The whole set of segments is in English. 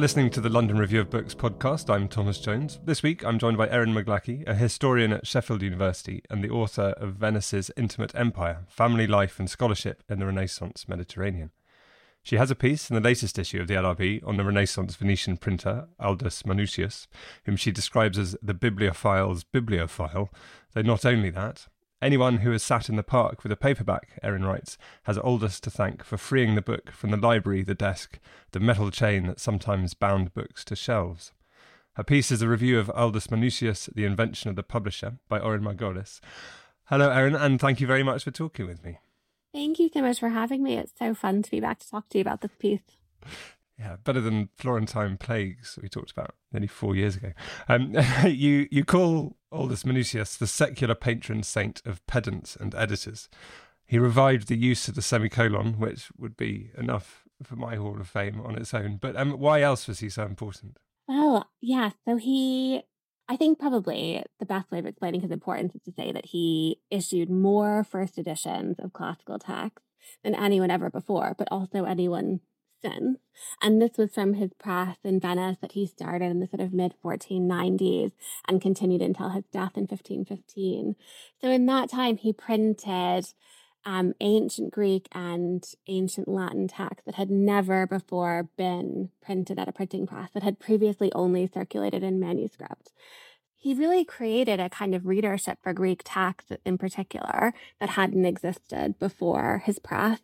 Listening to the London Review of Books podcast. I'm Thomas Jones. This week, I'm joined by Erin Maglaque, a historian at Sheffield University and the author of Venice's Intimate Empire Family Life and Scholarship in the Renaissance Mediterranean. She has a piece in the latest issue of the LRB on the Renaissance Venetian printer Aldus Manutius, whom she describes as the bibliophile's bibliophile, though not only that, Anyone who has sat in the park with a paperback, Erin writes, has Aldus to thank for freeing the book from the library, the desk, the metal chain that sometimes bound books to shelves. Her piece is a review of Aldus Manutius, The Invention of the Publisher, by Oren Margolis. Hello, Erin, and thank you very much for talking with me. Thank you so much for having me. It's so fun to be back to talk to you about this piece. Yeah, better than Florentine plagues we talked about nearly four years ago. Um, you you call Aldus Manutius the secular patron saint of pedants and editors. He revived the use of the semicolon, which would be enough for my Hall of Fame on its own. But um, why else was he so important? Well, yeah. So he, I think probably the best way of explaining his importance is to say that he issued more first editions of classical texts than anyone ever before, but also anyone And this was from his press in Venice that he started in the sort of mid 1490s and continued until his death in 1515. So in that time, he printed um, ancient Greek and ancient Latin texts that had never before been printed at a printing press, that had previously only circulated in manuscript. He really created a kind of readership for Greek text in particular that hadn't existed before his press,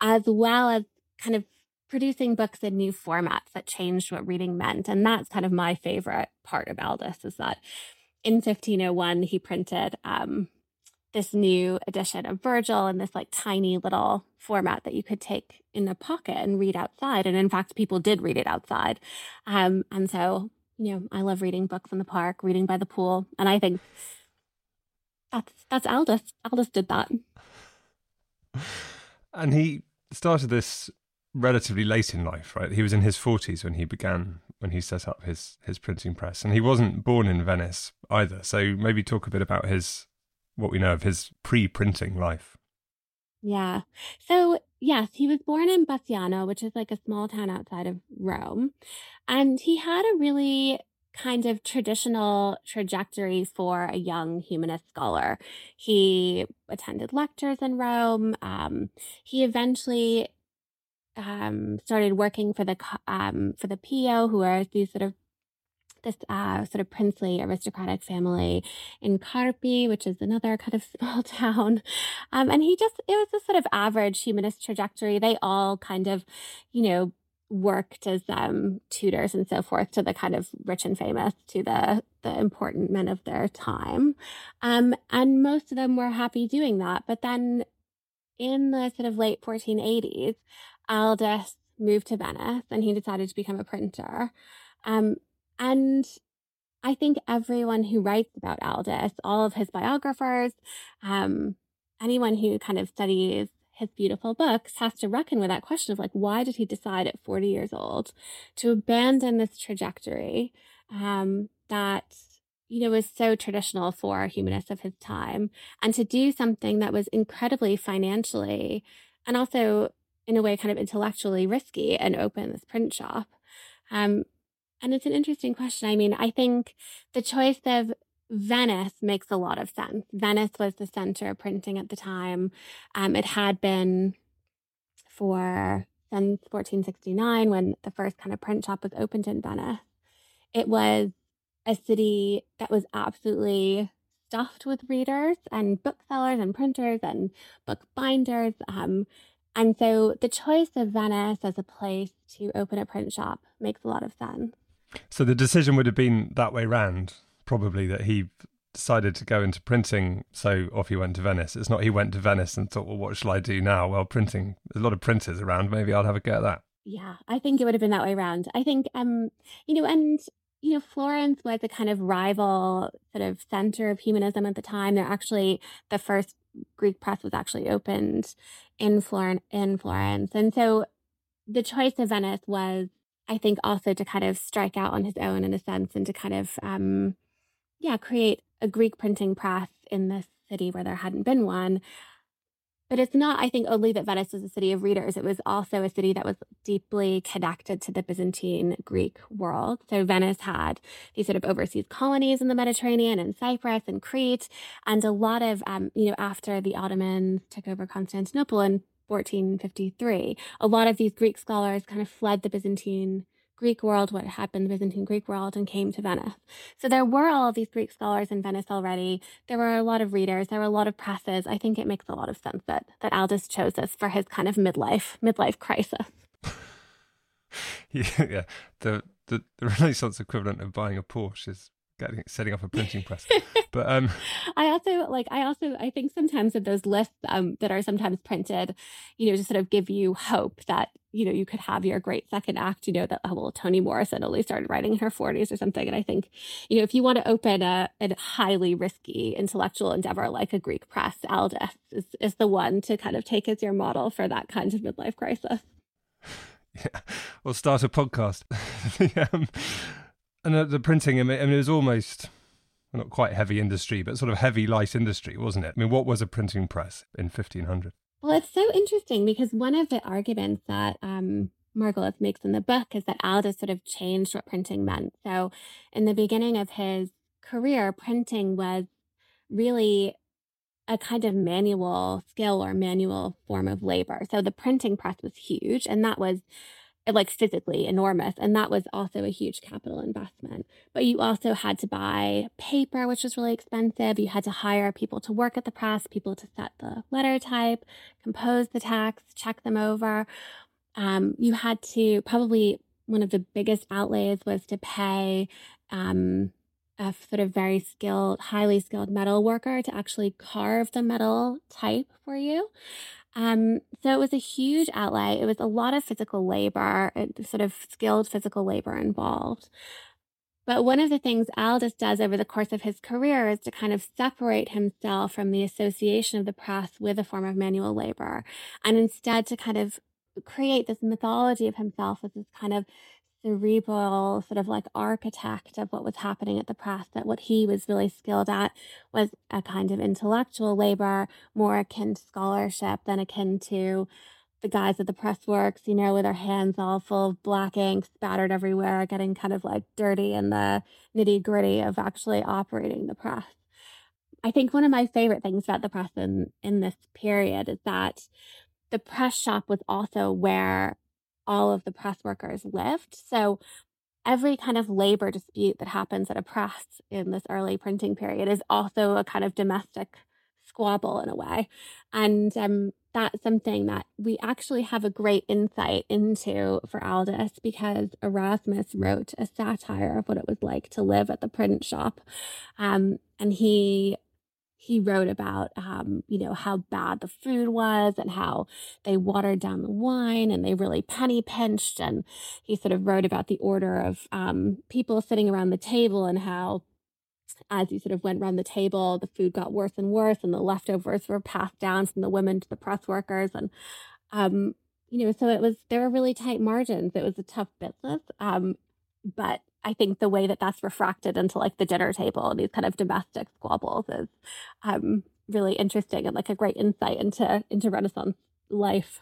as well as kind of producing books in new formats that changed what reading meant. And that's kind of my favorite part of Aldus is that in 1501, he printed um, this new edition of Virgil in this like tiny little format that you could take in a pocket and read outside. And in fact, people did read it outside. Um, and so, you know, I love reading books in the park, reading by the pool. And I think that's, that's Aldus. Aldus did that. And he started this relatively late in life, right? He was in his 40s when he began, when he set up his, his printing press. And he wasn't born in Venice either. So maybe talk a bit about his, what we know of his pre printing life. Yeah. So, yes, he was born in Bassiano, which is like a small town outside of Rome. And he had a really kind of traditional trajectory for a young humanist scholar. He attended lectures in Rome. Um, he eventually um, started working for the um, for the Pio, who are these sort of this uh, sort of princely aristocratic family in Carpi, which is another kind of small town. Um, and he just, it was a sort of average humanist trajectory. They all kind of, you know, worked as um, tutors and so forth to the kind of rich and famous, to the, the important men of their time. Um, and most of them were happy doing that. But then in the sort of late 1480s, Aldus moved to Venice and he decided to become a printer. Um, and I think everyone who writes about Aldus, all of his biographers, um, anyone who kind of studies his beautiful books has to reckon with that question of like, why did he decide at 40 years old to abandon this trajectory um, that, you know, was so traditional for humanists of his time and to do something that was incredibly financially and also in a way kind of intellectually risky and open this print shop? Um, and it's an interesting question. I mean, I think the choice of Venice makes a lot of sense. Venice was the center of printing at the time. Um, it had been for since 1469 when the first kind of print shop was opened in Venice. It was a city that was absolutely stuffed with readers and booksellers and printers and bookbinders. Um, And so the choice of Venice as a place to open a print shop makes a lot of sense. So the decision would have been that way round, probably that he decided to go into printing, so off he went to Venice. It's not he went to Venice and thought, well, what shall I do now? Well, printing, there's a lot of printers around. Maybe I'll have a go at that. Yeah, I think it would have been that way around. I think, um, you know, and you know, Florence was a kind of rival sort of center of humanism at the time. They're actually the first Greek press was actually opened in Florence in Florence. And so the choice of Venice was, I think, also to kind of strike out on his own in a sense and to kind of um yeah, create a Greek printing press in this city where there hadn't been one. But it's not, I think, only that Venice was a city of readers. It was also a city that was deeply connected to the Byzantine Greek world. So Venice had these sort of overseas colonies in the Mediterranean and Cyprus and Crete. And a lot of, um, you know, after the Ottomans took over Constantinople in 1453, a lot of these Greek scholars kind of fled the Byzantine Greek world, what happened, Byzantine Greek world, and came to Venice. So there were all these Greek scholars in Venice already. There were a lot of readers. There were a lot of presses. I think it makes a lot of sense that that Aldus chose this for his kind of midlife midlife crisis. yeah, the, the the Renaissance equivalent of buying a Porsche is getting setting up a printing press. but um I also like I also I think sometimes of those lists um that are sometimes printed, you know, to sort of give you hope that you know you could have your great second act. You know that oh, well Toni Morrison only started writing in her forties or something, and I think you know if you want to open a, a highly risky intellectual endeavor like a Greek press, Aldus is is the one to kind of take as your model for that kind of midlife crisis. Yeah, or start a podcast. um, and the, printing, I mean, it was almost well, not quite heavy industry, but sort of heavy light industry, wasn't it? I mean, what was a printing press in 1500? Well, it's so interesting because one of the arguments that um, Margolis makes in the book is that Aldus sort of changed what printing meant. So, in the beginning of his career, printing was really a kind of manual skill or manual form of labor. So, the printing press was huge, and that was like physically enormous. And that was also a huge capital investment. But you also had to buy paper, which was really expensive. You had to hire people to work at the press, people to set the letter type, compose the text, check them over. Um, you had to probably one of the biggest outlays was to pay um, a sort of very skilled, highly skilled metal worker to actually carve the metal type for you. Um, so it was a huge outlay. It was a lot of physical labor, sort of skilled physical labor involved. But one of the things Aldus does over the course of his career is to kind of separate himself from the association of the press with a form of manual labor and instead to kind of create this mythology of himself as this kind of cerebral sort of like architect of what was happening at the press that what he was really skilled at was a kind of intellectual labor more akin to scholarship than akin to the guys at the press works you know with their hands all full of black ink spattered everywhere getting kind of like dirty in the nitty gritty of actually operating the press. I think one of my favorite things about the press in, in this period is that the press shop was also where all of the press workers lived. So every kind of labor dispute that happens at a press in this early printing period is also a kind of domestic squabble in a way. And um, that's something that we actually have a great insight into for Aldus because Erasmus wrote a satire of what it was like to live at the print shop. Um, and he he wrote about um, you know how bad the food was and how they watered down the wine and they really penny pinched. And he sort of wrote about the order of um, people sitting around the table and how as you sort of went around the table the food got worse and worse and the leftovers were passed down from the women to the press workers. And um, you know so it was there were really tight margins. It was a tough business um, but I think the way that that's refracted into like the dinner table and these kind of domestic squabbles is um, really interesting and like a great insight into into Renaissance life.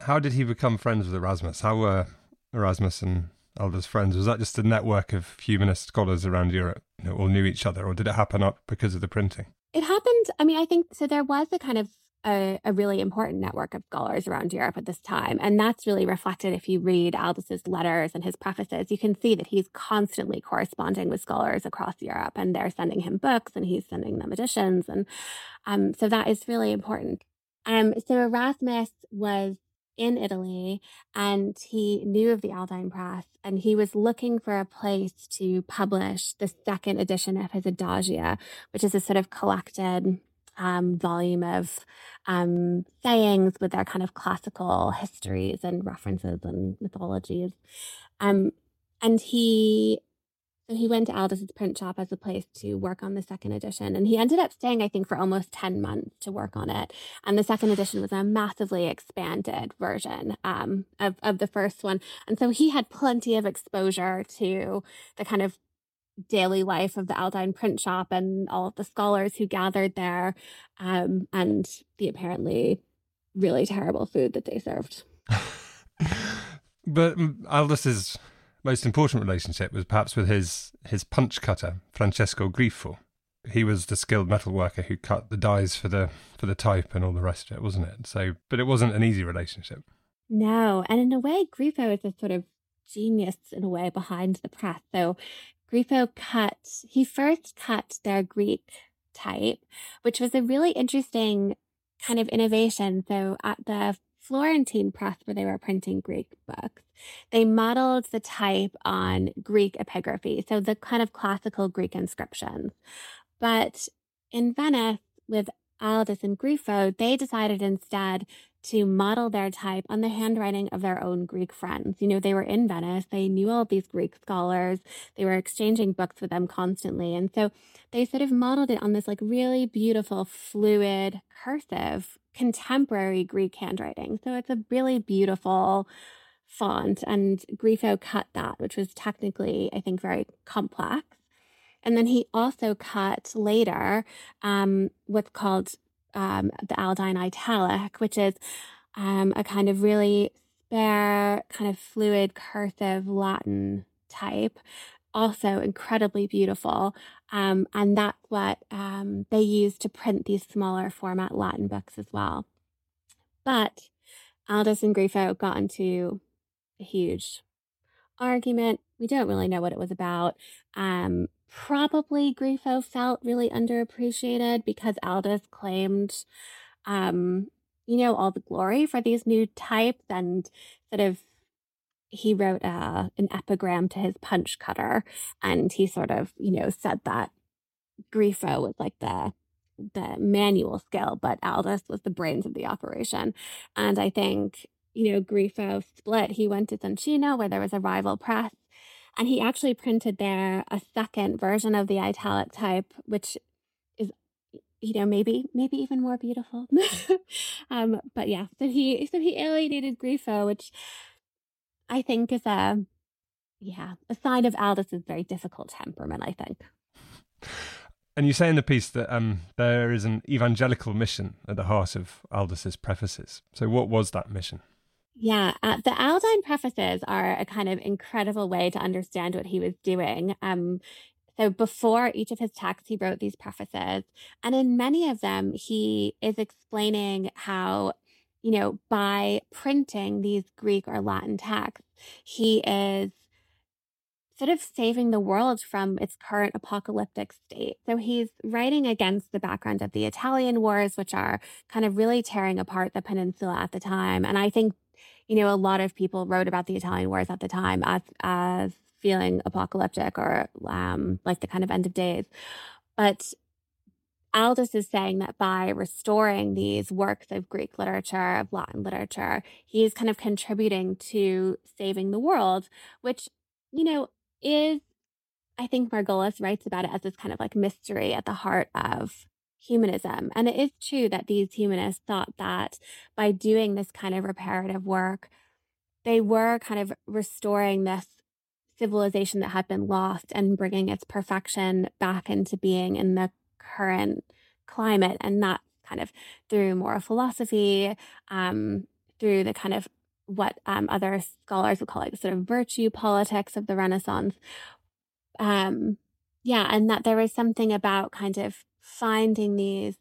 How did he become friends with Erasmus? How were Erasmus and Aldus friends? Was that just a network of humanist scholars around Europe know, all knew each other, or did it happen up because of the printing? It happened. I mean, I think so. There was a kind of a, a, really important network of scholars around Europe at this time. And that's really reflected if you read Aldus's letters and his prefaces. You can see that he's constantly corresponding with scholars across Europe and they're sending him books and he's sending them editions. And um, so that is really important. Um, so Erasmus was in Italy and he knew of the Aldine Press and he was looking for a place to publish the second edition of his Adagia, which is a sort of collected um, volume of um, sayings with their kind of classical histories and references and mythologies. Um, and he so he went to Aldus' print shop as a place to work on the second edition. And he ended up staying, I think, for almost 10 months to work on it. And the second edition was a massively expanded version um, of, of the first one. And so he had plenty of exposure to the kind of daily life of the Aldine print shop and all of the scholars who gathered there um, and the apparently really terrible food that they served. but Aldus' most important relationship was perhaps with his his punch cutter, Francesco Grifo. He was the skilled metal worker who cut the dies for the for the type and all the rest of it, wasn't it? So, but it wasn't an easy relationship. No, and in a way, Grifo is a sort of genius in a way behind the press. So, Grifo cut. He first cut their Greek type, which was a really interesting kind of innovation. So, at the Florentine press where they were printing Greek books. They modeled the type on Greek epigraphy, so the kind of classical Greek inscriptions. But in Venice, with Aldus and Grifo, they decided instead to model their type on the handwriting of their own Greek friends. You know, they were in Venice, they knew all these Greek scholars, they were exchanging books with them constantly. And so they sort of modeled it on this like really beautiful, fluid, cursive, contemporary Greek handwriting. So it's a really beautiful font. And Grifo cut that, which was technically, I think, very complex. And then he also cut later um, what's called um, the Aldine italic, which is um, a kind of really spare, kind of fluid, cursive Latin type. Also incredibly beautiful. Um, and that's what um, they use to print these smaller format Latin books as well. But Aldus and Grifo got into a huge argument. We don't really know what it was about. Um, probably Grifo felt really underappreciated because Aldus claimed, um, you know, all the glory for these new types and sort of he wrote uh, an epigram to his punch cutter and he sort of, you know, said that Grifo was like the the manual skill, but Aldus was the brains of the operation. And I think, you know, Grifo split. He went to Soncino where there was a rival press and he actually printed there a second version of the italic type, which is, you know, maybe maybe even more beautiful. um, but yeah, so he so he alienated Grifo, which I think is a yeah a sign of Aldus's very difficult temperament. I think. And you say in the piece that um, there is an evangelical mission at the heart of Aldus's prefaces. So, what was that mission? Yeah, uh, the Aldine prefaces are a kind of incredible way to understand what he was doing. Um, so before each of his texts, he wrote these prefaces, and in many of them, he is explaining how, you know, by printing these Greek or Latin texts, he is sort of saving the world from its current apocalyptic state. So he's writing against the background of the Italian wars, which are kind of really tearing apart the peninsula at the time. And I think you know, a lot of people wrote about the Italian wars at the time as as feeling apocalyptic or um, like the kind of end of days. But Aldus is saying that by restoring these works of Greek literature, of Latin literature, he's kind of contributing to saving the world, which, you know, is, I think Margolis writes about it as this kind of like mystery at the heart of humanism. And it is true that these humanists thought that by doing this kind of reparative work, they were kind of restoring this civilization that had been lost and bringing its perfection back into being in the current climate. And that kind of through moral philosophy, um, through the kind of what um, other scholars would call like sort of virtue politics of the Renaissance. Um, yeah, and that there was something about kind of finding these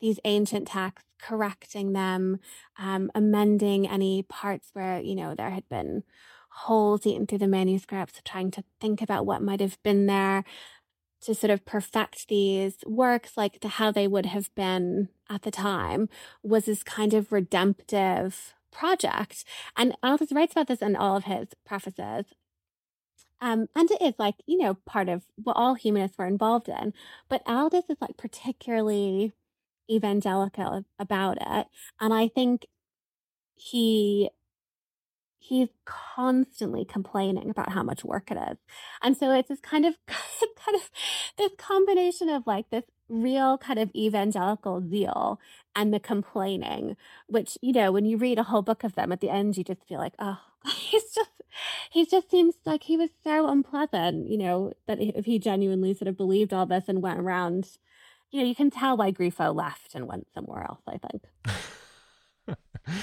these ancient texts, correcting them, um, amending any parts where you know there had been holes eaten through the manuscripts, trying to think about what might have been there to sort of perfect these works like to how they would have been at the time was this kind of redemptive project. And Aldus writes about this in all of his prefaces. Um, and it is like, you know, part of what all humanists were involved in. But Aldus is like particularly evangelical about it. And I think he he's constantly complaining about how much work it is. And so it's this kind of kind of this combination of like this real kind of evangelical zeal and the complaining, which, you know, when you read a whole book of them at the end, you just feel like, oh, he's just, he just seems like he was so unpleasant, you know, that if he genuinely sort of believed all this and went around, you know, you can tell why Grifo left and went somewhere else, I think.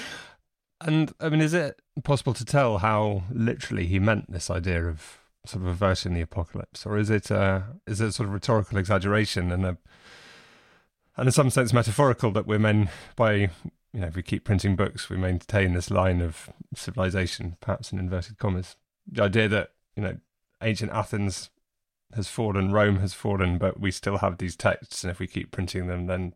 and I mean, is it possible to tell how literally he meant this idea of sort of averting the apocalypse, or is it uh, is it sort of rhetorical exaggeration and a and in some sense metaphorical that we're men by you know if we keep printing books we maintain this line of civilization, perhaps in inverted commas. The idea that you know ancient Athens has fallen, Rome has fallen, but we still have these texts, and if we keep printing them, then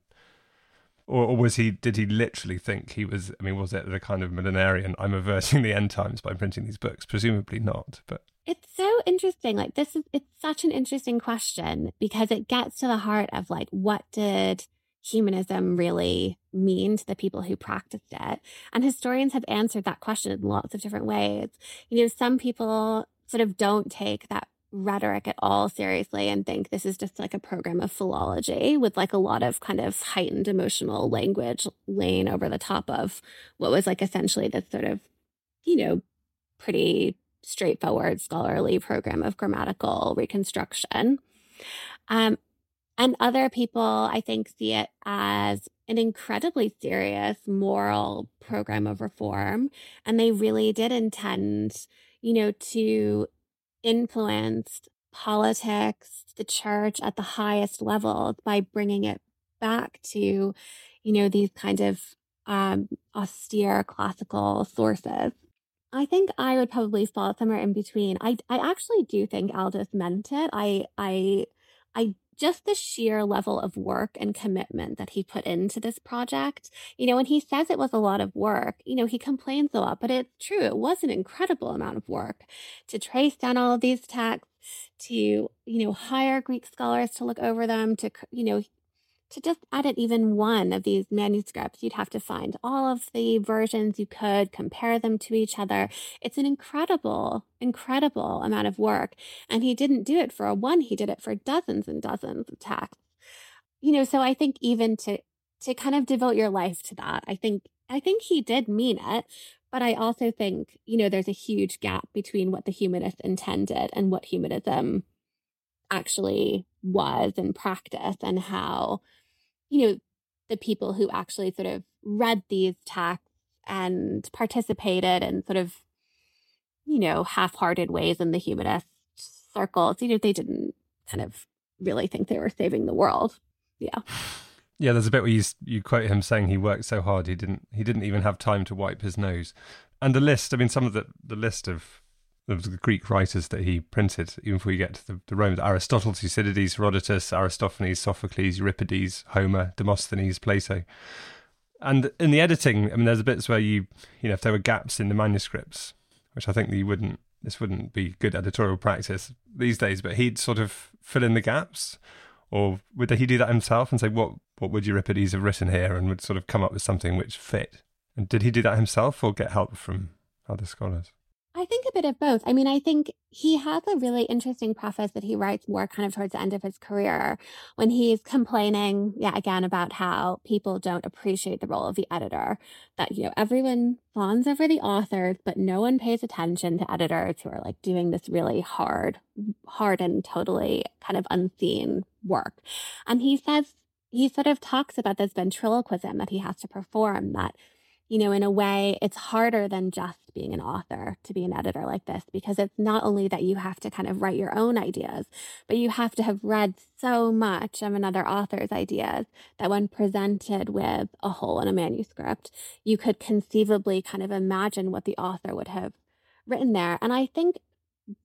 or, or, was he did he literally think he was i mean was it the kind of millenarian i'm averting the end times by printing these books presumably not but it's so interesting like this is it's such an interesting question because it gets to the heart of like what did humanism really mean to the people who practiced it and historians have answered that question in lots of different ways you know some people sort of don't take that rhetoric at all seriously and think this is just like a program of philology with like a lot of kind of heightened emotional language laying over the top of what was like essentially this sort of, you know, pretty straightforward scholarly program of grammatical reconstruction. Um, and other people, I think, see it as an incredibly serious moral program of reform. And they really did intend, you know, to influence politics, the church at the highest levels by bringing it back to, you know, these kind of um, austere classical sources. I think I would probably fall somewhere in between. I I actually do think Aldus meant it. I I I just the sheer level of work and commitment that he put into this project. You know, when he says it was a lot of work, you know, he complains a lot, but it's true. It was an incredible amount of work to trace down all of these texts, to, you know, hire Greek scholars to look over them, to, you know, to just edit even one of these manuscripts, you'd have to find all of the versions you could, compare them to each other. It's an incredible, incredible amount of work. And he didn't do it for a one, he did it for dozens and dozens of texts. You know, so I think even to to kind of devote your life to that, I think I think he did mean it. But I also think, you know, there's a huge gap between what the humanists intended and what humanism actually was in practice and how you know, the people who actually sort of read these texts and participated in sort of, you know, half hearted ways in the humanist circles, you know, they didn't kind of really think they were saving the world. Yeah. Yeah, there's a bit where you you quote him saying he worked so hard he didn't he didn't even have time to wipe his nose. And the list, I mean, some of the the list of of the Greek writers that he printed, even before you get to the, the Romans Aristotle, Thucydides, Herodotus, Aristophanes, Sophocles, Euripides, Homer, Demosthenes, Plato. And in the editing, I mean, there's bits where you, you know, if there were gaps in the manuscripts, which I think you wouldn't, this wouldn't be good editorial practice these days, but he'd sort of fill in the gaps. Or would he do that himself and say, what, what would Euripides have written here? And would sort of come up with something which fit. And did he do that himself or get help from other scholars? I think a bit of both. I mean, I think he has a really interesting preface that he writes more kind of towards the end of his career when he's complaining, yeah, again, about how people don't appreciate the role of the editor. That, you know, everyone fawns over the authors, but no one pays attention to editors who are like doing this really hard, hard and totally kind of unseen work. And he says, he sort of talks about this ventriloquism that he has to perform that you know, in a way, it's harder than just being an author to be an editor like this because it's not only that you have to kind of write your own ideas, but you have to have read so much of another author's ideas that when presented with a hole in a manuscript, you could conceivably kind of imagine what the author would have written there. And I think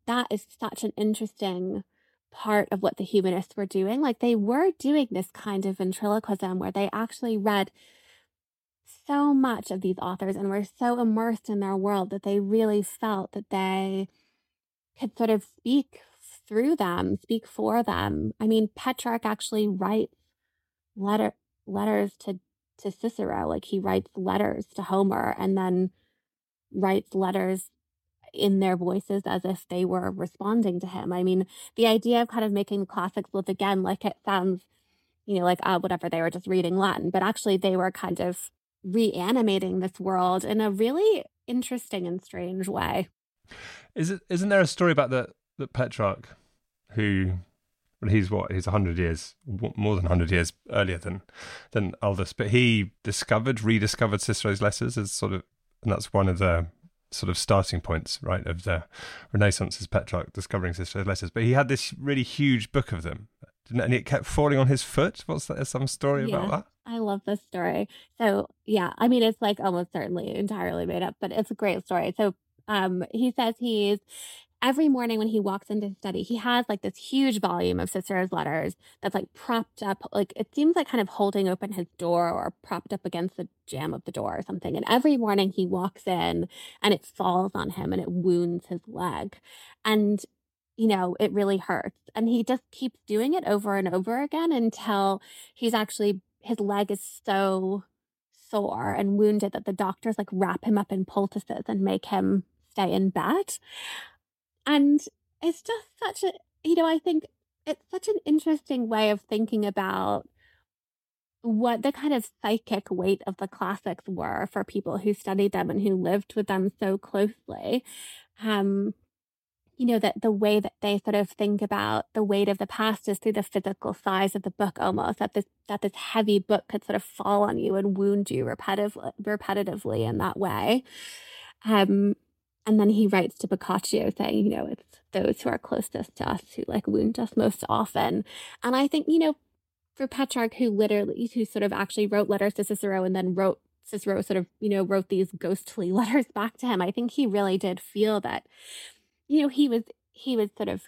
that is such an interesting part of what the humanists were doing. Like they were doing this kind of ventriloquism where they actually read so much of these authors and were so immersed in their world that they really felt that they could sort of speak through them, speak for them. I mean, Petrarch actually writes letter letters to to Cicero, like he writes letters to Homer and then writes letters in their voices as if they were responding to him. I mean, the idea of kind of making the classics live again, like it sounds, you know, like uh, whatever they were just reading Latin, but actually they were kind of reanimating this world in a really interesting and strange way. Is it? Isn't there a story about the the Petrarch, who well, he's what he's hundred years more than hundred years earlier than than Aldus, but he discovered, rediscovered Cicero's letters as sort of, and that's one of the sort of starting points, right, of the Renaissance is Petrarch discovering Cicero's letters. But he had this really huge book of them, and it kept falling on his foot. What's that? Some story yeah, about that? I love this story. So yeah, I mean, it's like almost certainly entirely made up, but it's a great story. So um, he says he's every morning when he walks into study, he has like this huge volume of Cicero's letters that's like propped up, like it seems like kind of holding open his door or propped up against the jamb of the door or something. And every morning he walks in and it falls on him and it wounds his leg. And you know, it really hurts. And he just keeps doing it over and over again until he's actually, his leg is so sore and wounded that the doctors like wrap him up in poultices and make him stay in bed. And it's just such a, you know, I think it's such an interesting way of thinking about what the kind of psychic weight of the classics were for people who studied them and who lived with them so closely. Um, you know, that the way that they sort of think about the weight of the past is through the physical size of the book almost, that this that this heavy book could sort of fall on you and wound you repetitively repetitively in that way. Um, and then he writes to Boccaccio saying, you know, it's those who are closest to us who like wound us most often. And I think, you know, for Petrarch, who literally, who sort of actually wrote letters to Cicero and then wrote Cicero sort of, you know, wrote these ghostly letters back to him. I think he really did feel that, you know, he was, he was sort of,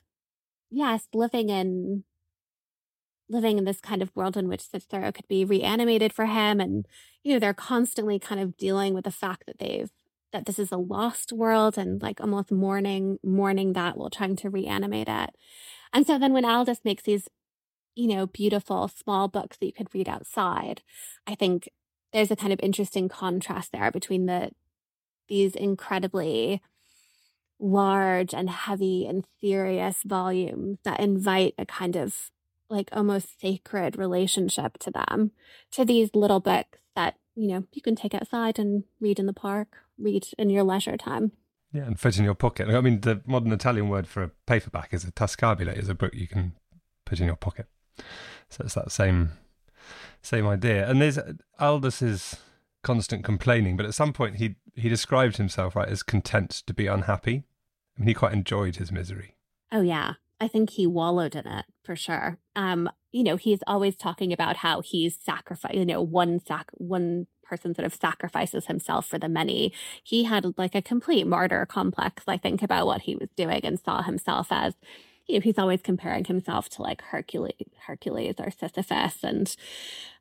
yes, living in, living in this kind of world in which Cicero could be reanimated for him. And, you know, they're constantly kind of dealing with the fact that they've that this is a lost world and like almost mourning mourning that while trying to reanimate it. And so then when Aldus makes these, you know, beautiful small books that you could read outside, I think there's a kind of interesting contrast there between the these incredibly large and heavy and serious volumes that invite a kind of like almost sacred relationship to them to these little books that you know you can take outside and read in the park read in your leisure time. Yeah, and fit in your pocket. I mean, the modern Italian word for a paperback is a tascabile, is a book you can put in your pocket. So it's that same same idea. And there's Aldus's constant complaining, but at some point he he described himself right as content to be unhappy. I mean, he quite enjoyed his misery. Oh yeah, I think he wallowed in it for sure. Um, you know, he's always talking about how he's sacrificed. You know, one sac one person sort of sacrifices himself for the many. He had like a complete martyr complex, I think, about what he was doing and saw himself as, you know, he's always comparing himself to like Hercules, Hercules or Sisyphus. And,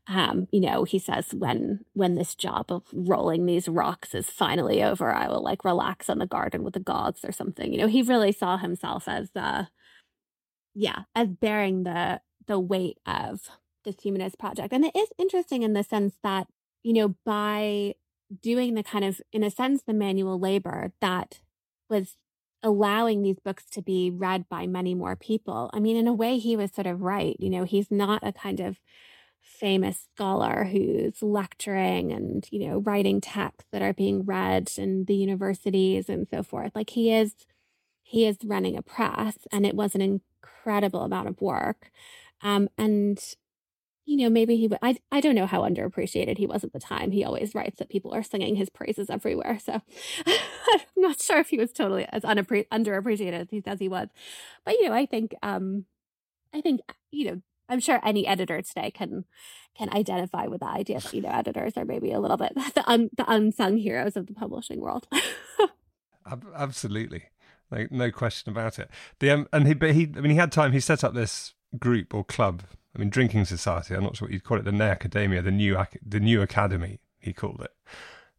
um, you know, he says when, when this job of rolling these rocks is finally over, I will like relax on the garden with the gods or something. You know, he really saw himself as, uh, yeah, as bearing the, the weight of this humanist project. And it is interesting in the sense that you know, by doing the kind of, in a sense, the manual labor that was allowing these books to be read by many more people. I mean, in a way, he was sort of right. You know, he's not a kind of famous scholar who's lecturing and, you know, writing texts that are being read in the universities and so forth. Like he is, he is running a press and it was an incredible amount of work. Um, and you know, maybe he, would. I, I don't know how underappreciated he was at the time. He always writes that people are singing his praises everywhere. So I'm not sure if he was totally as unappre- underappreciated as he says he was. But, you know, I think, um, I think, you know, I'm sure any editor today can, can identify with the idea that, you know, editors are maybe a little bit the, un, the unsung heroes of the publishing world. Absolutely. Like, no question about it. The, um, and he, but he, I mean, he had time, he set up this group or club I mean, drinking society. I'm not sure what you'd call it. The Nea Academia, the new the new academy. he called it,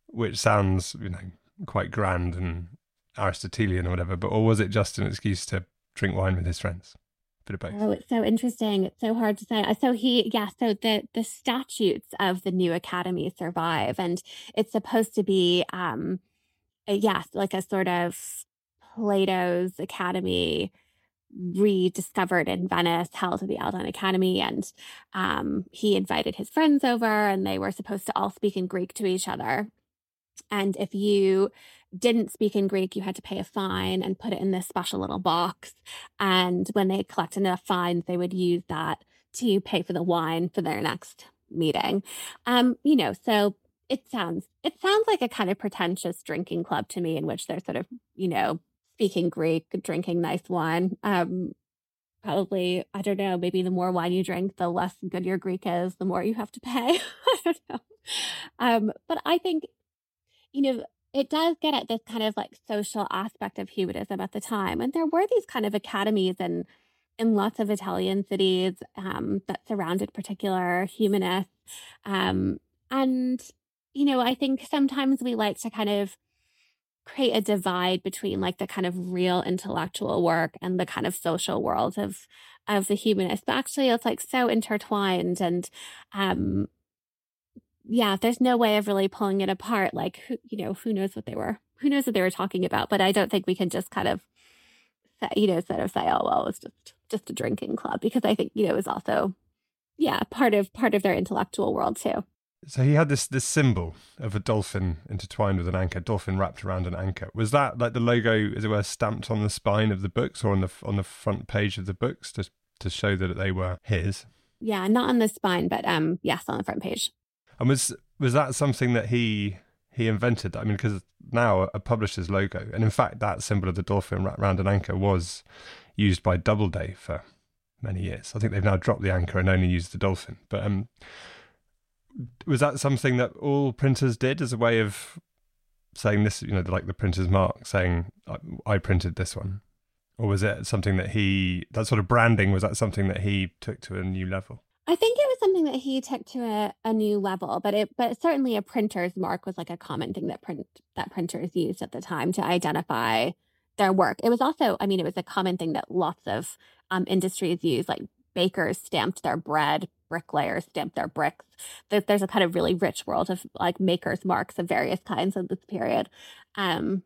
which sounds, you know, quite grand and Aristotelian or whatever, but or was it just an excuse to drink wine with his friends? Bit of both. Oh, it's so interesting. It's so hard to say. Uh, so he, yeah. So the the statutes of the new academy survive, and it's supposed to be, um, yes, like a sort of Plato's academy rediscovered in Venice, held at the Aldine Academy, and um, he invited his friends over, and they were supposed to all speak in Greek to each other. And if you didn't speak in Greek, you had to pay a fine and put it in this special little box. And when they collected enough fines, they would use that to pay for the wine for their next meeting. Um, you know, so it sounds it sounds like a kind of pretentious drinking club to me in which they're sort of, you know, speaking Greek, drinking nice wine. Um, probably, I don't know, maybe the more wine you drink, the less good your Greek is, the more you have to pay. I don't know. Um, but I think, you know, it does get at this kind of like social aspect of humanism at the time. And there were these kind of academies and in lots of Italian cities um, that surrounded particular humanists. Um, and, you know, I think sometimes we like to kind of create a divide between like the kind of real intellectual work and the kind of social world of of the humanist. But actually it's like so intertwined and um yeah there's no way of really pulling it apart like who you know who knows what they were who knows what they were talking about. But i don't think we can just kind of you know sort of say oh well it's just just a drinking club because i think you know it was also yeah part of part of their intellectual world too so he had this this symbol of a dolphin intertwined with an anchor, dolphin wrapped around an anchor. Was that like the logo, as it were, stamped on the spine of the books or on the on the front page of the books to to show that they were his? Yeah, not on the spine, but um, yes, on the front page. And was was that something that he he invented? I mean, because now a publisher's logo, and in fact, that symbol of the dolphin wrapped around an anchor was used by Doubleday for many years. I think they've now dropped the anchor and only used the dolphin, but um was that something that all printers did as a way of saying this, you know, like the printer's mark, saying I printed this one, or was it something that he that sort of branding was that something that he took to a new level? I think it was something that he took to a, a new level, but it but certainly a printer's mark was like a common thing that print that printers used at the time to identify their work. It was also, I mean, it was a common thing that lots of um, industries use, like bakers stamped their bread, bricklayers stamp their bricks. There's a kind of really rich world of like makers marks of various kinds in this period. Um,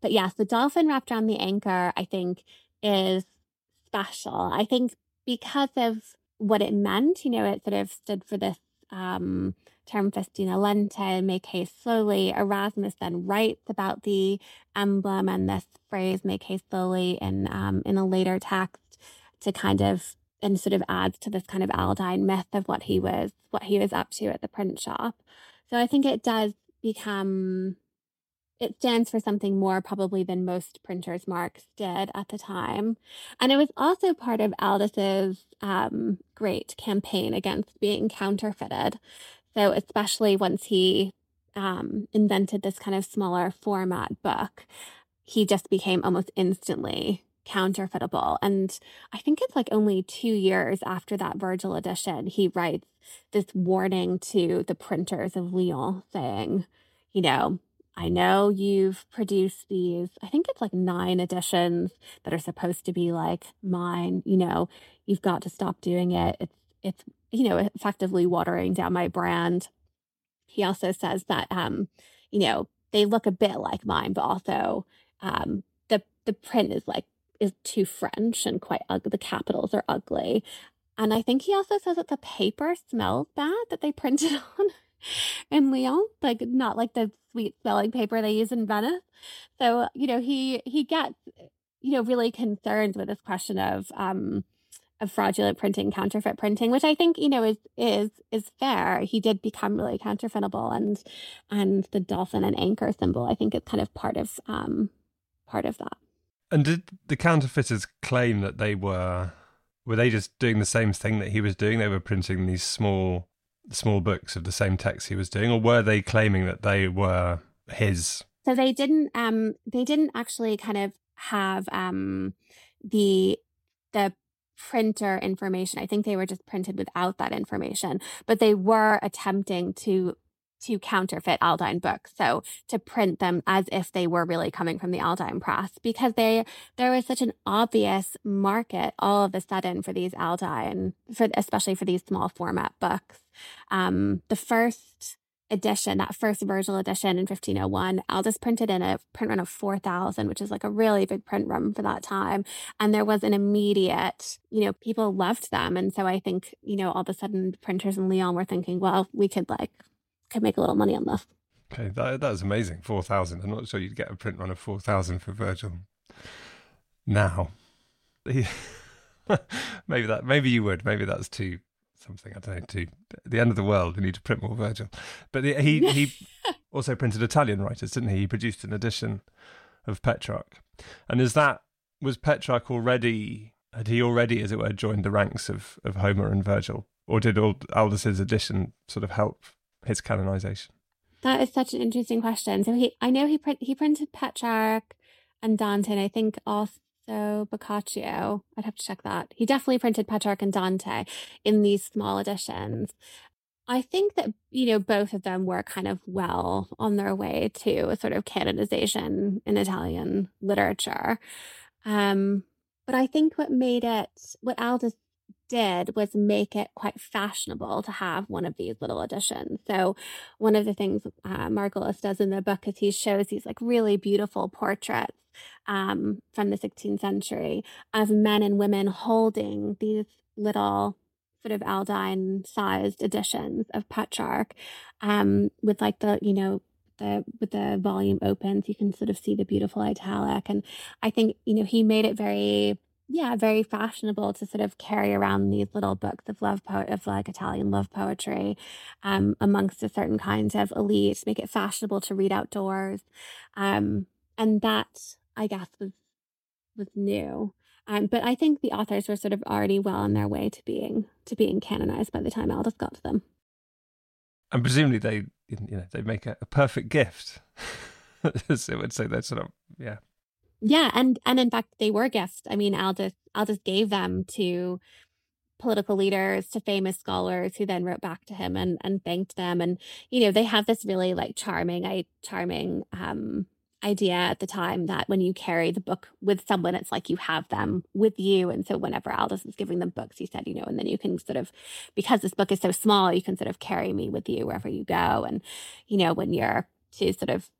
but yes, the dolphin wrapped around the anchor, I think, is special. I think because of what it meant, you know, it sort of stood for this um, term festina lente, make haste slowly. Erasmus then writes about the emblem and this phrase, make haste slowly, in um, in a later text to kind of and sort of adds to this kind of Aldine myth of what he was what he was up to at the print shop. So I think it does become it stands for something more probably than most printers' marks did at the time. And it was also part of Aldus's um, great campaign against being counterfeited. So, especially once he um, invented this kind of smaller format book, he just became almost instantly counterfeitable. And I think it's like only two years after that Virgil edition, he writes this warning to the printers of Lyon saying, you know, I know you've produced these, I think it's like nine editions that are supposed to be like mine, you know, you've got to stop doing it. It's, it's, you know, effectively watering down my brand. He also says that, um, you know, they look a bit like mine, but also, um, the, the print is like is too French and quite ugly. The capitals are ugly. And I think he also says that the paper smells bad that they printed on in Lyon, like not like the sweet smelling paper they use in Venice. So, you know, he he gets, you know, really concerned with this question of um of fraudulent printing, counterfeit printing, which I think, you know, is is is fair. He did become really counterfeitable and and the dolphin and anchor symbol, I think is kind of part of um part of that. And did the counterfeiters claim that they were were they just doing the same thing that he was doing? They were printing these small small books of the same text he was doing, or were they claiming that they were his? So they didn't um they didn't actually kind of have um the the printer information. I think they were just printed without that information, but they were attempting to to counterfeit Aldine books. So to print them as if they were really coming from the Aldine press because they there was such an obvious market all of a sudden for these Aldine, for especially for these small format books. Um, the first edition, that first Virgil edition in 1501, Aldus printed in a print run of 4,000, which is like a really big print run for that time. And there was an immediate, you know, people loved them. And so I think, you know, all of a sudden printers in Lyon were thinking, well, we could like could make a little money on this. Okay, that that is amazing. Four thousand. I'm not sure you'd get a print run of four thousand for Virgil. Now, maybe that maybe you would. Maybe that's too something. I don't know. To the end of the world, we need to print more Virgil. But he he also printed Italian writers, didn't he? He produced an edition of Petrarch, and is that was Petrarch already? Had he already, as it were, joined the ranks of of Homer and Virgil, or did Aldus' edition sort of help his canonization? That is such an interesting question. So he, I know he print, he printed Petrarch and Dante, and I think also Boccaccio. I'd have to check that. He definitely printed Petrarch and Dante in these small editions. I think that, you know, both of them were kind of well on their way to a sort of canonization in Italian literature. Um, but I think what made it, what Aldus did was make it quite fashionable to have one of these little editions. So, one of the things uh, Margolis does in the book is he shows these like really beautiful portraits um, from the 16th century of men and women holding these little sort of Aldine sized editions of Petrarch um, with like the, you know, the with the volume open so you can sort of see the beautiful italic and i think you know he made it very yeah, very fashionable to sort of carry around these little books of love poet of like Italian love poetry um, amongst a certain kind of elite, make it fashionable to read outdoors. Um, and that I guess was was new. Um, but I think the authors were sort of already well on their way to being to being canonized by the time Aldus got to them. And presumably they you know they make a, a perfect gift. so I would say they're sort of yeah yeah, and and in fact they were gifts. I mean, Aldus Aldus gave them to political leaders, to famous scholars who then wrote back to him and and thanked them. And you know, they have this really like charming, I charming um idea at the time that when you carry the book with someone, it's like you have them with you. And so whenever Aldus was giving them books, he said, you know, and then you can sort of, because this book is so small, you can sort of carry me with you wherever you go. And, you know, when you're to sort of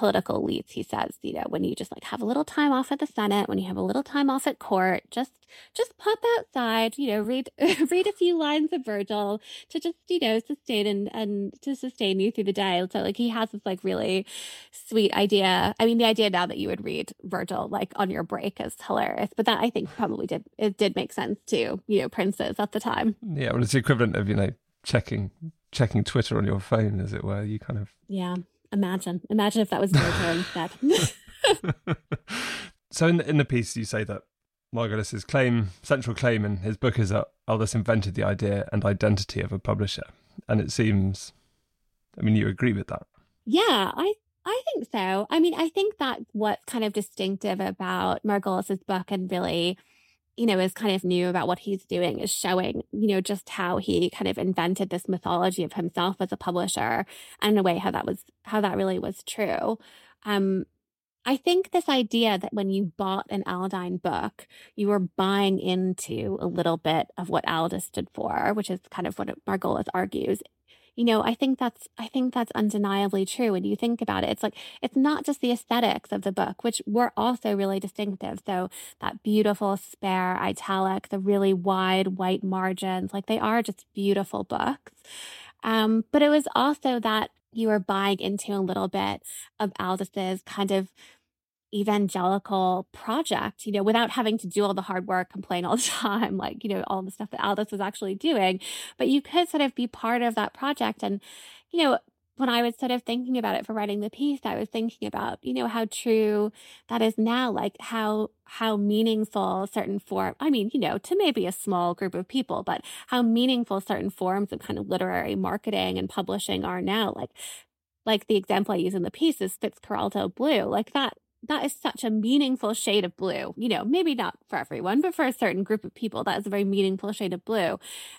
political elites he says you know when you just like have a little time off at the senate when you have a little time off at court just just pop outside you know read read a few lines of virgil to just you know sustain and and to sustain you through the day. So like he has this like really sweet idea. I mean the idea now that you would read virgil like on your break is hilarious but that i think probably did it did make sense to you know princes at the time. Yeah well it's the equivalent of you know checking checking twitter on your phone as it were. You kind of yeah Imagine, imagine if that was your turn instead. so in the, in the piece, you say that Margolis's claim, central claim in his book, is that Aldus invented the idea and identity of a publisher, and it seems, I mean, you agree with that? Yeah, I I think so. I mean, I think that what's kind of distinctive about Margolis's book and really you know, is kind of new about what he's doing is showing, you know, just how he kind of invented this mythology of himself as a publisher and in a way how that was how that really was true. Um, I think this idea that when you bought an Aldine book, you were buying into a little bit of what Aldus stood for, which is kind of what Margolis argues you know, I think that's I think that's undeniably true when you think about it. It's like it's not just the aesthetics of the book, which were also really distinctive. So that beautiful spare italic, the really wide white margins, like they are just beautiful books. Um, but it was also that you were buying into a little bit of Aldus's kind of evangelical project, you know, without having to do all the hard work, complain all the time, like, you know, all the stuff that Aldus was actually doing. But you could sort of be part of that project. And, you know, when I was sort of thinking about it for writing the piece, I was thinking about, you know, how true that is now, like how how meaningful certain form I mean, you know, to maybe a small group of people, but how meaningful certain forms of kind of literary marketing and publishing are now. Like like the example I use in the piece is Fitzcarraldo Blue. Like that that is such a meaningful shade of blue. You know, maybe not for everyone, but for a certain group of people, that is a very meaningful shade of blue.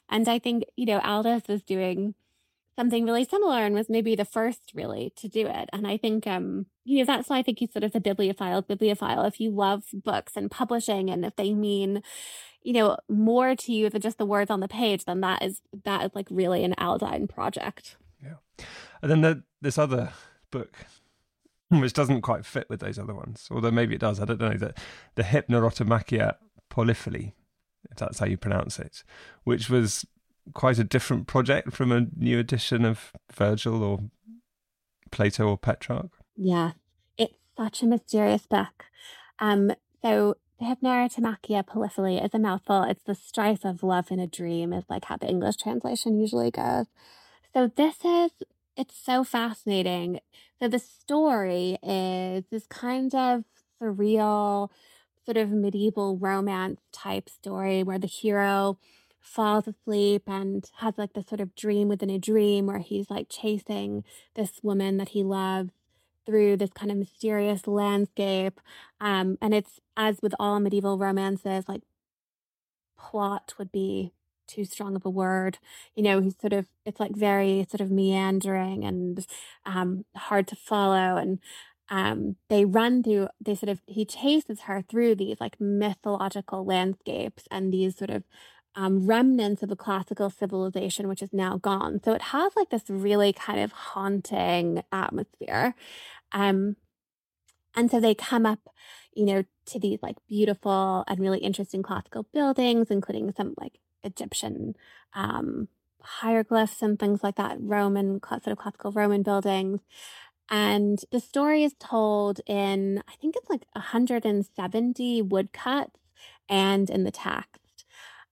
And I think, you know, Aldus was doing something really similar and was maybe the first really to do it. And I think, um, you know, that's why I think he's sort of the bibliophile, bibliophile. If you love books and publishing and if they mean, you know, more to you than just the words on the page, then that is, that is like really an Aldine project. Yeah. And then the, this other book, which doesn't quite fit with those other ones, although maybe it does. I don't know. The, the Hypnerotomachia Poliphili, if that's how you pronounce it, which was quite a different project from a new edition of Virgil or Plato or Petrarch. Yeah, it's such a mysterious book. Um, so the Hypnerotomachia Poliphili is a mouthful. It's the strife of love in a dream, is like how the English translation usually goes. So this is it's so fascinating. So the story is this kind of surreal, sort of medieval romance type story where the hero falls asleep and has like this sort of dream within a dream where he's like chasing this woman that he loves through this kind of mysterious landscape. Um, and it's as with all medieval romances, like plot would be too strong of a word. You know, he's sort of it's like very sort of meandering and um hard to follow and um, they run through they sort of he chases her through these like mythological landscapes and these sort of um, remnants of a classical civilization which is now gone. So it has like this really kind of haunting atmosphere. Um, and so they come up, you know, to these like beautiful and really interesting classical buildings, including some like Egyptian um, hieroglyphs and things like that, Roman, sort of classical Roman buildings. And the story is told in, I think it's like 170 woodcuts and in the text.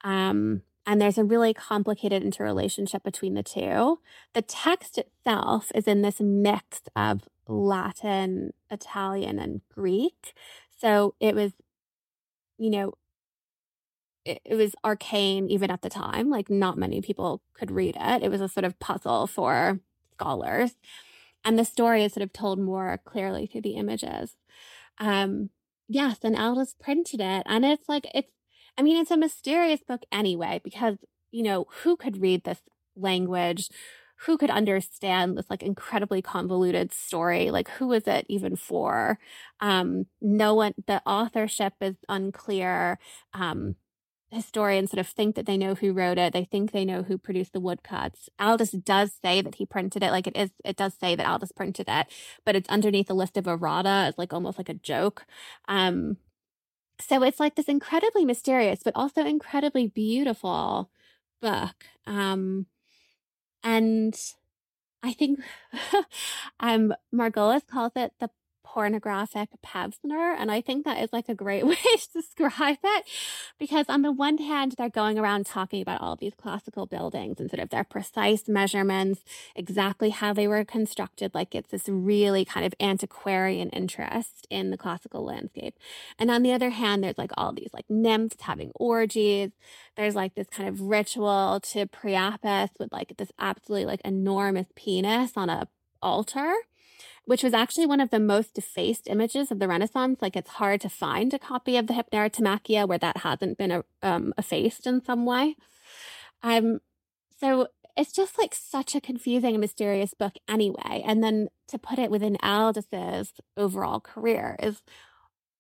Um, and there's a really complicated interrelationship between the two. The text itself is in this mix of Latin, Italian, and Greek. So it was, you know, it, was arcane even at the time. Like, not many people could read it. It was a sort of puzzle for scholars. And the story is sort of told more clearly through the images. Um, yes, and Aldus printed it. And it's like, it's I mean, it's a mysterious book anyway, because, you know, who could read this language? Who could understand this like incredibly convoluted story? Like, who is it even for? Um, no one, the authorship is unclear. Um, historians sort of think that they know who wrote it. They think they know who produced the woodcuts. Aldus does say that he printed it. Like it is, it does say that Aldus printed it, but it's underneath a list of errata. It's like almost like a joke. Um, so it's like this incredibly mysterious, but also incredibly beautiful book. Um, and I think um, Margolis calls it the pornographic Pevsner. And I think that is like a great way to describe it because on the one hand, they're going around talking about all these classical buildings and sort of their precise measurements, exactly how they were constructed. Like it's this really kind of antiquarian interest in the classical landscape. And on the other hand, there's like all these like nymphs having orgies. There's like this kind of ritual to Priapus with like this absolutely like enormous penis on a altar which was actually one of the most defaced images of the Renaissance. Like it's hard to find a copy of the Hypnerotomachia where that hasn't been um, effaced in some way. Um, so it's just like such a confusing and mysterious book anyway. And then to put it within Aldus's overall career is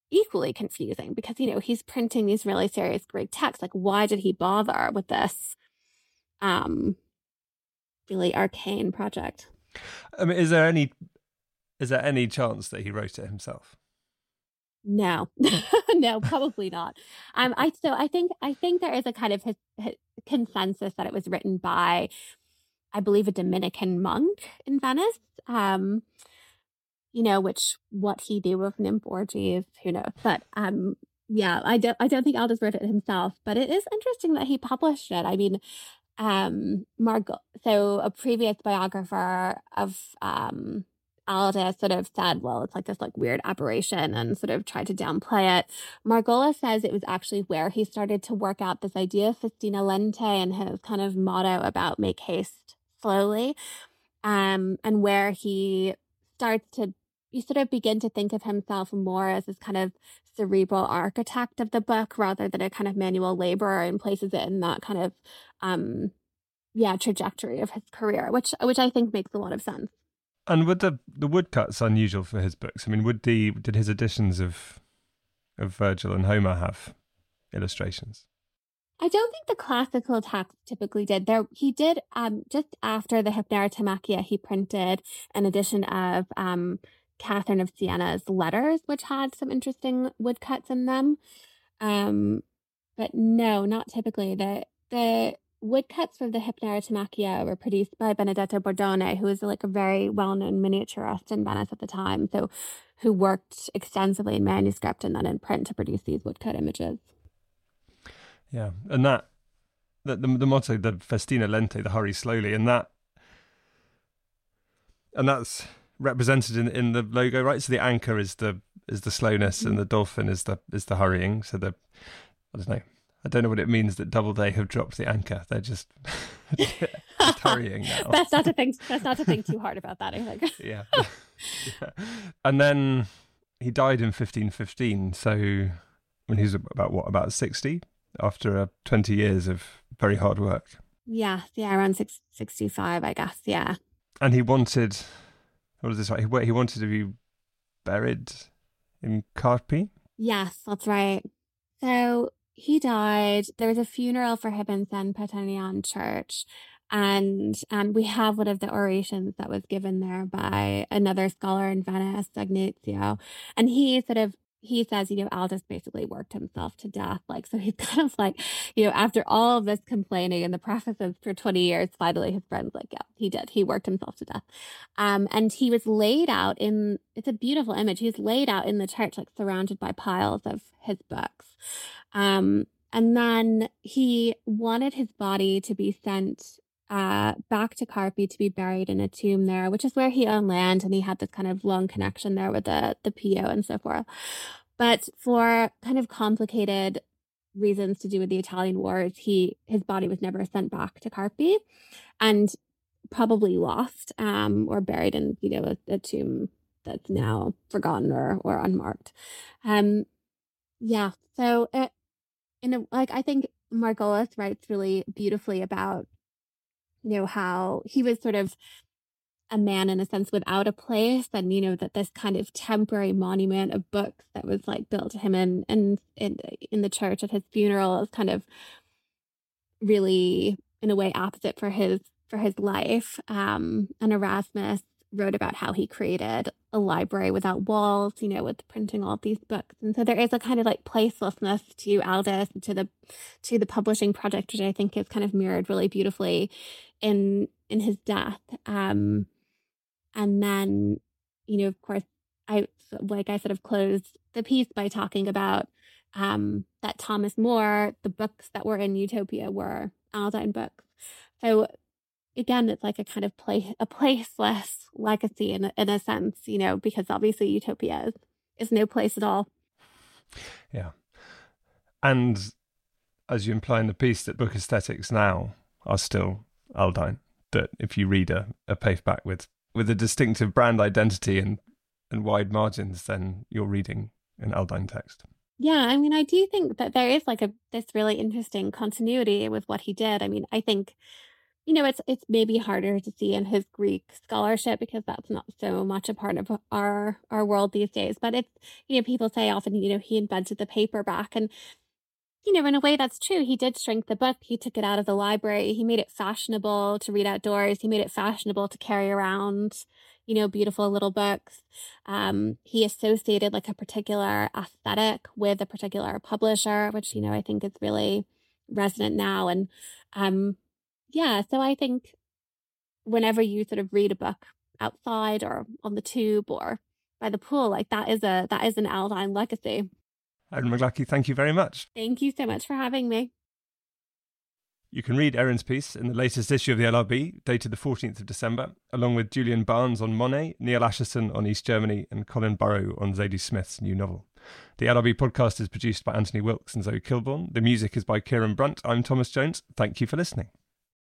equally confusing because, you know, he's printing these really serious Greek texts. Like, why did he bother with this um, really arcane project? I mean, is there any is there any chance that he wrote it himself? No, no, probably not. Um, I so I think I think there is a kind of his, his consensus that it was written by, I believe, a Dominican monk in Venice. Um, you know, which what he knew with nymph orgies, who knows? But um, yeah, I don't I don't think Aldus wrote it himself, but it is interesting that he published it. I mean, um, Margot. So a previous biographer of um Aldus sort of said, well, it's like this like weird aberration and sort of tried to downplay it. Margolis says it was actually where he started to work out this idea of festina lente and his kind of motto about make haste slowly. Um, and where he starts to you sort of begin to think of himself more as this kind of cerebral architect of the book rather than a kind of manual laborer and places it in that kind of um yeah trajectory of his career, which which I think makes a lot of sense. And would the the woodcuts unusual for his books? I mean, would the did his editions of of Virgil and Homer have illustrations? I don't think the classical text typically did. There, he did um, just after the Hypnerotomachia, he printed an edition of um, Catherine of Siena's letters, which had some interesting woodcuts in them. Um, but no, not typically. The the woodcuts for the Hypnerotomachia were produced by Benedetto Bordone, who was like a very well known miniaturist in Venice at the time. So, who worked extensively in manuscript and then in print to produce these woodcut images. Yeah, and that, the, the, the motto, the festina lente, the hurry slowly, and that, and that's represented in in the logo, right? So the anchor is the is the slowness, and the dolphin is the is the hurrying. So the, I don't know, I don't know what it means that Doubleday have dropped the anchor. They're just, just hurrying now. Best not to think. That's not to think too hard about that. I think. yeah. yeah. And then he died in 1515. So when he was about what about 60 after uh, 20 years of very hard work. Yeah, yeah, around six, 65, I guess. Yeah. And he wanted, what is this? He, he wanted to be buried in Carpi. Yes, that's right. So he died. There was a funeral for him in San Paternian Church. And um, we have one of the orations that was given there by another scholar in Venice, Egnazio. And he sort of he says, you know, Aldus basically worked himself to death. Like, so he's kind of like, you know, after all of this complaining and the prefaces for 20 years, finally his friend's like, yeah, he did. He worked himself to death. Um, and he was laid out in, it's a beautiful image. He's laid out in the church, like surrounded by piles of his books. Um, and then he wanted his body to be sent uh, back to Carpi to be buried in a tomb there, which is where he owned land and he had this kind of long connection there with the, the Pio and so forth. But for kind of complicated reasons to do with the Italian wars, he his body was never sent back to Carpi and probably lost um, or buried in, you know, a, a tomb that's now forgotten or, or unmarked. Um, yeah. So, it, in a, like, I think Margolis writes really beautifully about you know, how he was sort of a man in a sense without a place and you know that this kind of temporary monument of books that was like built to him in in in, in the church at his funeral is kind of really in a way opposite for his for his life um and erasmus wrote about how he created a library without walls, you know, with printing all these books. And so there is a kind of like placelessness to Aldus to the to the publishing project, which I think is kind of mirrored really beautifully in in his death. Um and then, you know, of course, I like I sort of closed the piece by talking about um that Thomas More, the books that were in Utopia were Aldine books. So again, it's like a kind of play a placeless legacy in in a sense, you know, because obviously Utopia is, is no place at all. Yeah, and as you imply in the piece, that book aesthetics now are still Aldine. That if you read a, a paperback with with a distinctive brand identity and and wide margins, then you're reading an Aldine text. Yeah, I mean, I do think that there is like a this really interesting continuity with what he did. I mean, I think you know, it's it's maybe harder to see in his Greek scholarship because that's not so much a part of our our world these days. But it's you know, people say often, you know, he invented the paperback and you know, in a way that's true. He did shrink the book. He took it out of the library. He made it fashionable to read outdoors. He made it fashionable to carry around, you know, beautiful little books. Um, he associated like a particular aesthetic with a particular publisher, which, you know, I think is really resonant now. And um, yeah, so I think whenever you sort of read a book outside or on the tube or by the pool, like that is a that is an Aldine legacy. Erin Maglaque, thank you very much. Thank you so much for having me. You can read Erin's piece in the latest issue of the LRB, dated the 14th of December, along with Julian Barnes on Monet, Neal Ascherson on East Germany, and Colin Burrow on Zadie Smith's new novel. The LRB podcast is produced by Anthony Wilkes and Zoe Kilborn. The music is by Kieran Brunt. I'm Thomas Jones. Thank you for listening.